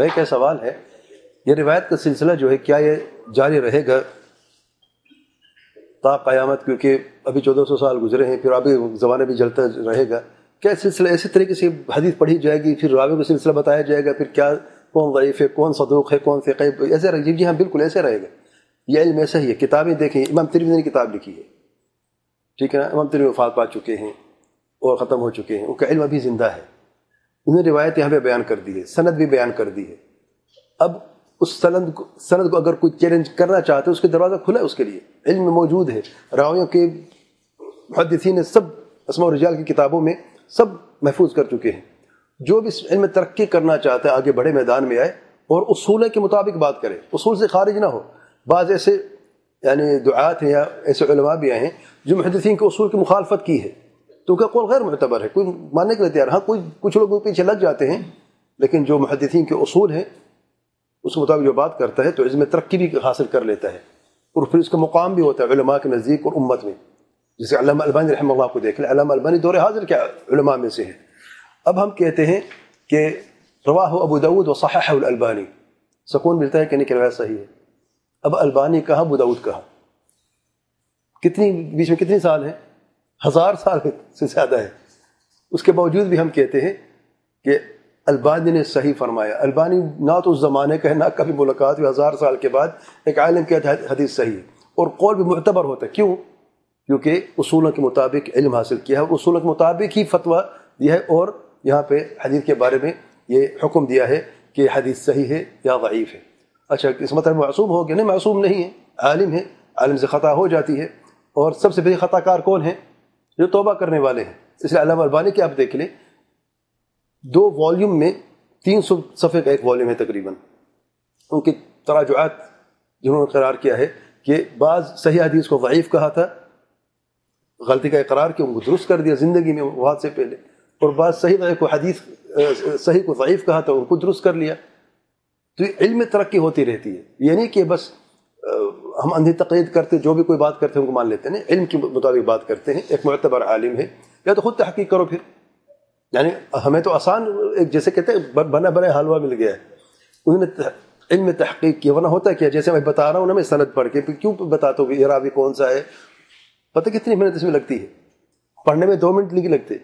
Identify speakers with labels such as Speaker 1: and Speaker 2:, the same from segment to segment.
Speaker 1: بھائی کیا سوال ہے، یہ روایت کا سلسلہ جو ہے، کیا یہ جاری رہے گا تا قیامت؟ کیونکہ ابھی چودہ سو سال گزرے ہیں، پھر ابھی زمانے بھی جلتا رہے گا۔ کیا سلسلہ اسی طریقے سے حدیث پڑھی جائے گی؟ پھر راوی کو سلسلہ بتایا جائے گا، پھر کیا، کون ضعیف ہے، کون صدوق ہے، کون فقیب ایسے رہے جی،, جی ہاں بالکل ایسے رہے گا۔ یہ علم ایسا ہی ہے، کتابیں دیکھیں۔ امام ترمیدی نے کتاب لکھی ہے۔ ٹھیک ہے نا؟ امام ترمیدی وفات پا چکے ہیں اور ختم ہو چکے ہیں۔ ان کا علم ابھی زندہ ہے۔ انہیں روایت یہاں پہ بیان کر دی ہے، سند بھی بیان کر دی ہے۔ اب اس سند کو سند کو اگر کوئی چیلنج کرنا چاہتے اس کے دروازہ کھلا ہے اس کے لیے۔ علم موجود ہے۔ راویوں کے محدثین نے سب اسماء و رجال کی کتابوں میں سب محفوظ کر چکے ہیں۔ جو بھی اس علم ترقی کرنا چاہتا ہے، آگے بڑے میدان میں آئے اور اصول کے مطابق بات کرے۔ اصول سے خارج نہ ہو۔ بعض ایسے یعنی دعات ہیں یا ایسے علماء بھی آئے ہیں جو محدثین کے اصول کی مخالفت کی ہے۔ تو کیا قول غیر معتبر ہے، کوئی ماننے کے لیے تیار ہاں کوئی کچھ لوگ پیچھے لگ جاتے ہیں، لیکن جو محدثین کے اصول ہیں، اس کے مطابق جو بات کرتا ہے، تو اس میں ترقی بھی حاصل کر لیتا ہے۔ اور پھر اس کا مقام بھی ہوتا ہے علماء کے نزدیک اور امت میں۔ جسے علامہ البانی رحمہ اللہ کو دیکھ لیں۔ علامہ البانی دور حاضر کیا علماء میں سے ہے اب ہم کہتے ہیں کہ رواہ ابو دعود و صحح البانی سکون ملتا ہے کہ نہیں کہ صحیح ہے۔ اب البانی کہا ابو دعود کہا کتنی بیچ میں کتنی سال ہیں؟ ہزار سال سے زیادہ ہے۔ اس کے باوجود بھی ہم کہتے ہیں کہ البانی نے صحیح فرمایا۔ البانی نہ تو اس زمانے کا ہے، نہ کبھی ملاقات ہوئی، ہزار سال کے بعد ایک عالم کے حدیث صحیح ہے۔ اور قول بھی معتبر ہوتا ہے۔ کیوں؟ کیونکہ اصولوں کے مطابق علم حاصل کیا ہے اور اصولوں کے مطابق ہی فتویٰ دیا ہے۔ اور یہاں پہ حدیث کے بارے میں یہ حکم دیا ہے کہ حدیث صحیح ہے یا ضعیف ہے۔ اچھا اس مطلب معصوم ہو گیا نہیں معصوم نہیں ہے، عالم ہے۔ عالم سے خطا ہو جاتی ہے۔ اور سب سے بڑی خطا کار کون ہے؟ جو توبہ کرنے والے ہیں۔ اس لیے علامہ البانی کے آپ دیکھ لیں۔ دو والیوم میں تین سو صفحے کا ایک والیوم ہے تقریباً۔ ان کی تراجعات جنہوں نے قرار کیا ہے کہ بعض صحیح حدیث کو ضعیف کہا تھا، غلطی کا اقرار کیا ان کو درست کر دیا زندگی میں وہاں سے پہلے۔ اور بعض صحیح کو حدیث، صحیح کو ضعیف کہا تھا، ان کو درست کر لیا۔ تو علم ترقی ہوتی رہتی ہے۔ یہ نہیں کہ بس ہم اندھی تقلید کرتے، جو بھی کوئی بات کرتے ہیں ان کو مان لیتے ہیں۔ علم کے مطابق بات کرتے ہیں۔ ایک معتبر عالم ہے۔ یا تو خود تحقیق کرو پھر۔ یعنی ہمیں تو آسان ایک جیسے کہتے ہیں بنا بنا حلوہ مل گیا۔ ہے انہوں نے علم تحقیق کیا۔ ورنہ ہوتا کیا؟ جیسے میں بتا رہا ہوں نا، میں صنعت پڑھ کے کیوں بتاتا ہوں یہ راوی کون سا ہے؟ پتہ کتنی محنت اس میں لگتی ہے۔ پڑھنے میں دو منٹ نہیں لگتے۔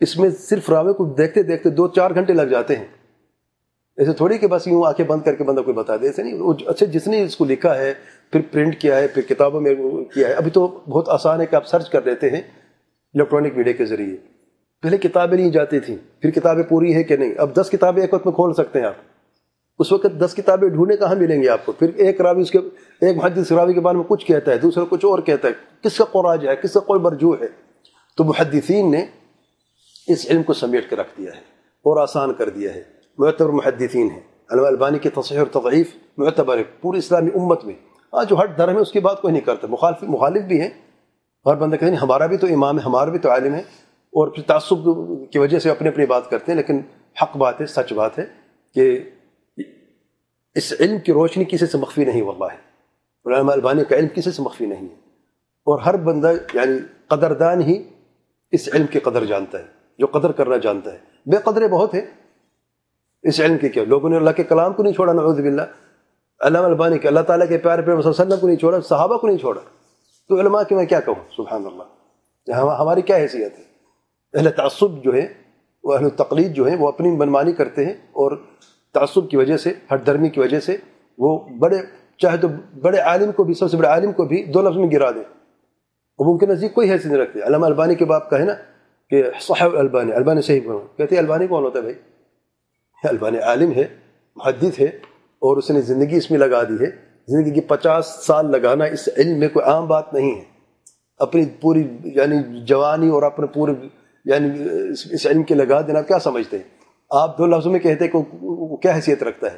Speaker 1: اس میں صرف راوی کو دیکھتے دیکھتے دو چار گھنٹے لگ جاتے ہیں۔ ایسے تھوڑی کہ بس یوں آنکھیں بند کر کے بندہ کوئی بتا دے، ایسے نہیں اچھا جس نے اس کو لکھا ہے، پھر پرنٹ کیا ہے، پھر کتابوں میں کیا ہے۔ ابھی تو بہت آسان ہے کہ آپ سرچ کر لیتے ہیں الیکٹرانک میڈیا کے ذریعے۔ پہلے کتابیں نہیں جاتی تھیں، پھر کتابیں پوری ہے کہ نہیں؟ اب دس کتابیں ایک وقت میں کھول سکتے ہیں آپ۔ اس وقت دس کتابیں ڈھونڈنے کہاں ملیں گے آپ کو؟ پھر ایک راوی اس کے، ایک محدث راوی کے بارے میں کچھ کہتا ہے، دوسرا کچھ اور کہتا ہے۔ کس کا قراج ہے، کس کا کوئی برجو ہے؟ تو محدثین نے اس علم کو سمیٹ کے رکھ دیا ہے اور آسان کر دیا ہے۔ معتبر محدثین ہیں۔ علامہ البانی کے تصحیح اور تضعیف معتبر ہے پوری اسلامی امت میں۔ آج جو ہر دھرم ہے، اس کی بات کوئی نہیں کرتا مخالف مخالف بھی ہیں۔ ہر بندہ کہتے ہیں، ہمارا بھی تو امام ہے، ہمارا بھی تو عالم ہے۔ اور پھر تعصب کی وجہ سے اپنی اپنی بات کرتے ہیں، لیکن حق بات ہے، سچ بات ہے کہ اس علم کی روشنی کسی سے مخفی نہیں، واللہ۔ ہے علامہ البانی کا علم کسی سے مخفی نہیں ہے۔ اور ہر بندہ یعنی قدردان ہی اس علم کی قدر جانتا ہے، جو قدر کرنا جانتا ہے۔ بے قدرے بہت ہیں اس علم کی کیا؟ لوگوں نے اللہ کے کلام کو نہیں چھوڑا، نعوذ باللہ۔ علامہ البانی کے اللہ تعالیٰ کے پیارے پیار وسلم کو نہیں چھوڑا، صحابہ کو نہیں چھوڑا۔ تو علماء کی میں کیا کہوں؟ سبحان اللہ ہماری کیا حیثیت ہے؟ اہل تعصب جو ہے وہ اہل تقلید جو ہیں، وہ اپنی منمانی کرتے ہیں اور تعصب کی وجہ سے ہر درمی کی وجہ سے وہ بڑے چاہے تو بڑے عالم کو بھی، سب سے بڑے عالم کو بھی دو لفظ میں گرا دیں۔ وہ ان کے نزدیک کوئی حیثیت نہیں رکھتے۔ علامہ البانی کے باپ کا ہے نا کہ صحیح البانی البانی صحیح بنو کہتے ہیں، البانی کون ہوتا ہے بھائی؟ البانی عالم ہے، محدث ہے، اور اس نے زندگی اس میں لگا دی ہے۔ زندگی کی پچاس سال لگانا اس علم میں کوئی عام بات نہیں ہے۔ اپنی پوری یعنی جوانی اور اپنے پورے یعنی اس علم کے لگا دینا کیا سمجھتے ہیں؟ آپ دو لفظوں میں کہتے ہیں کہ کیا حیثیت رکھتا ہے؟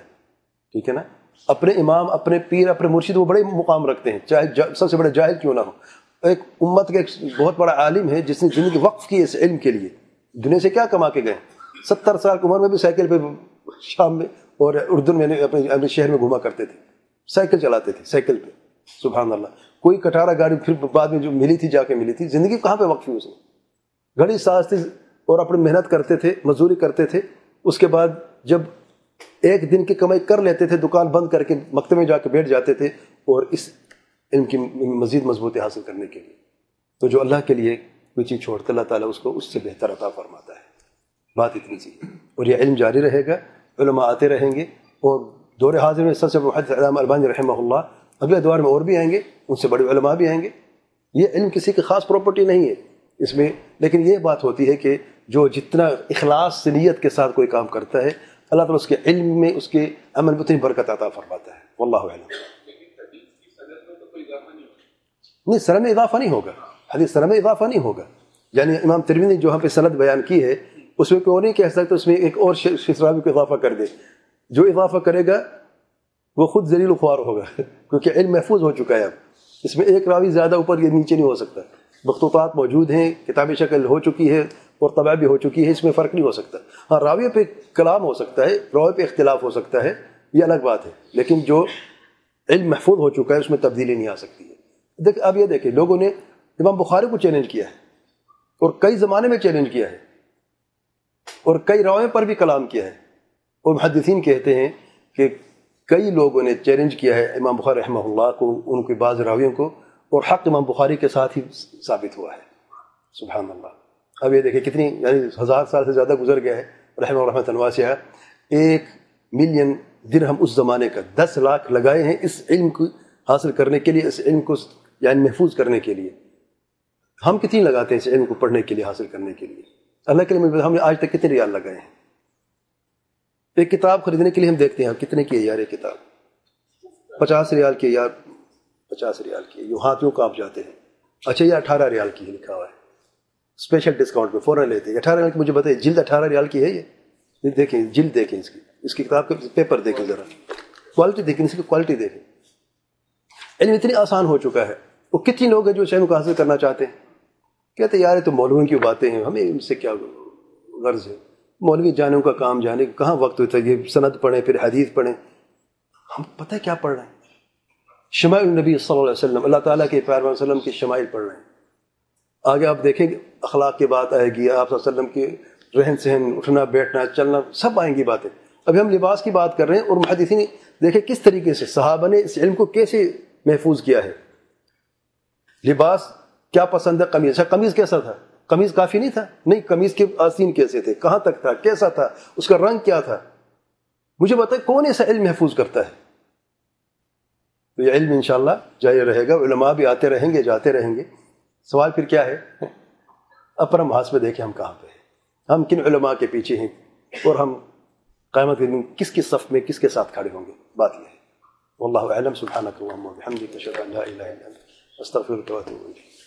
Speaker 1: ٹھیک ہے نا؟ اپنے امام، اپنے پیر، اپنے مرشد، وہ بڑے مقام رکھتے ہیں۔ چاہے سب سے بڑے جاہل کیوں نہ ہو۔ ایک امت کا ایک بہت بڑا عالم ہے جس نے زندگی، وقف کی اس علم کے لیے۔ دنیا سے کیا کما کے گئے؟ ستر سال کی عمر میں بھی سائیکل پہ شام میں اور اردو میں اپنے اپنے شہر میں گھوما کرتے تھے۔ سائیکل چلاتے تھے، سائیکل پہ۔ سبحان اللہ۔ کوئی کٹارا گاڑی پھر بعد میں جو ملی تھی، جا کے ملی تھی۔ زندگی کہاں پہ وقف ہوئی اس نے؟ گھڑی ساز تھی اور اپنی محنت کرتے تھے، مزدوری کرتے تھے۔ اس کے بعد جب ایک دن کی کمائی کر لیتے تھے، دکان بند کر کے مکتب میں جا کے بیٹھ جاتے تھے اور اس علم کی مزید مضبوطی حاصل کرنے کے لیے۔ تو جو اللہ کے لیے کوئی چیز چھوڑتا اللہ تعالیٰ اس کو اس سے بہتر عطا فرماتا ہے۔ بات اتنی سی۔ اور یہ علم جاری رہے گا، علماء آتے رہیں گے، اور دور حاضر میں سب سے علام البانی رحمہ اللہ اگلے دور میں اور بھی آئیں گے، ان سے بڑے علماء بھی آئیں گے۔ یہ علم کسی کی خاص پراپرٹی نہیں ہے اس میں، لیکن یہ بات ہوتی ہے کہ جو جتنا اخلاص سے نیت کے ساتھ کوئی کام کرتا ہے، اللہ تعالیٰ اس کے علم میں اس کے عمل میں اتنی برکت عطا فرماتا ہے۔ واللہ علم نہیں، سر میں اضافہ نہیں ہوگا۔ حدیث سر میں اضافہ نہیں ہوگا۔ یعنی امام ترمی نے جو یہاں پہ صنعت بیان کی ہے اس میں کوئی نہیں کہہ سکتا اس میں ایک اور شرابی کو اضافہ کر دے؟ جو اضافہ کرے گا، وہ خود ذلیل و خوار ہوگا، کیونکہ علم محفوظ ہو چکا ہے اب۔ اس میں ایک راوی زیادہ اوپر یہ نیچے نہیں ہو سکتا۔ مخطوطات موجود ہیں کتابی شکل ہو چکی ہے اور طبع بھی ہو چکی ہے، اس میں فرق نہیں ہو سکتا۔ ہاں راوی پہ کلام ہو سکتا ہے راوی پہ اختلاف ہو سکتا ہے، یہ الگ بات ہے۔ لیکن جو علم محفوظ ہو چکا ہے، اس میں تبدیلی نہیں آ سکتی ہے۔ دیکھ، اب یہ دیکھیں، لوگوں نے امام بخاری کو چیلنج کیا ہے اور کئی زمانے میں چیلنج کیا ہے۔ اور کئی روئے پر بھی کلام کیا ہے اور محدثین کہتے ہیں کہ کئی لوگوں نے چیلنج کیا ہے امام بخار رحمہ اللہ کو، ان کے بعض راویوں کو، اور حق امام بخاری کے ساتھ ہی ثابت ہوا ہے۔ سبحان اللہ۔ اب یہ دیکھیں کتنی یعنی ہزار سال سے زیادہ گزر گیا ہے، رحمہ الرحمۃ الواسیہ ایک ملین درہم اس زمانے کا دس لاکھ لگائے ہیں اس علم کو حاصل کرنے کے لیے، اس علم کو یعنی محفوظ کرنے کے لیے۔ ہم کتنی لگاتے ہیں اس علم کو پڑھنے کے لیے، حاصل کرنے کے لیے؟ اللہ کے لیے ہم نے آج تک کتنے ریال لگائے ہیں؟ ایک کتاب خریدنے کے لیے ہم دیکھتے ہیں کتنے کی ہے یار یہ کتاب؟ پچاس ریال کی ہے یار، پچاس ریال کی ہے یوں ہاتھوں کا جاتے ہیں۔ اچھا یہ اٹھارہ ریال کی ہے لکھا ہوا ہے۔ اسپیشل ڈسکاؤنٹ پہ فوراً لیتے ہیں۔ اٹھارہ ریال کی مجھے بتائیے، جلد اٹھارہ ریال کی ہے یہ؟ دیکھیں، جلد دیکھیں اس کی۔ اس کی کتاب کے پیپر دیکھیں ذرا۔ کوالٹی دیکھیں، اس کی کوالٹی دیکھیں۔ علم اتنی آسان ہو چکا ہے۔ وہ کتنی لوگ ہیں جو شہر کو حاصل کرنا چاہتے ہیں؟ کہتے یار تو مولویوں کی باتیں ہیں، ہمیں ان سے کیا غرض ہے؟ مولوی جانے کا کام جانے کا کہاں وقت ہوتا ہے؟ یہ سند پڑھیں، پھر حدیث پڑھیں۔ ہم پتہ کیا پڑھ رہے ہیں؟ شمائل النبی صلی اللہ علیہ وسلم، اللہ تعالیٰ کے پیار وسلم کی شمائل پڑھ رہے ہیں۔ آگے آپ دیکھیں گے اخلاق کی بات آئے گی، آپ صلی اللہ علیہ وسلم کی رہن سہن، اٹھنا، بیٹھنا، چلنا، سب آئیں گی باتیں۔ ابھی ہم لباس کی بات کر رہے ہیں اور محدثین دیکھیں کس طریقے سے صحابہ نے اس علم کو کیسے محفوظ کیا ہے۔ لباس کیا پسند ہے قمیض اچھا قمیض کیسا تھا؟ قمیض کافی نہیں تھا؟ نہیں قمیض کے آسین کیسے تھے؟ کہاں تک تھا؟ کیسا تھا؟ اس کا رنگ کیا تھا؟ مجھے بتائے کون ایسا علم محفوظ کرتا ہے؟ تو یہ علم انشاءاللہ جاری رہے گا، علماء بھی آتے رہیں گے، جاتے رہیں گے۔ سوال پھر کیا ہے؟ اپنا محاذ میں دیکھیں ہم کہاں پہ ہیں۔ ہم کن علماء کے پیچھے ہیں؟ اور ہم قیامت کے دن کس کس صف میں کس کے ساتھ کھڑے ہوں گے؟ بات یہ ہے۔ واللہ اعلم، سبحانک اللہم و اشہد ان لا الہ الا انت، استغفرک و اتوب الیک۔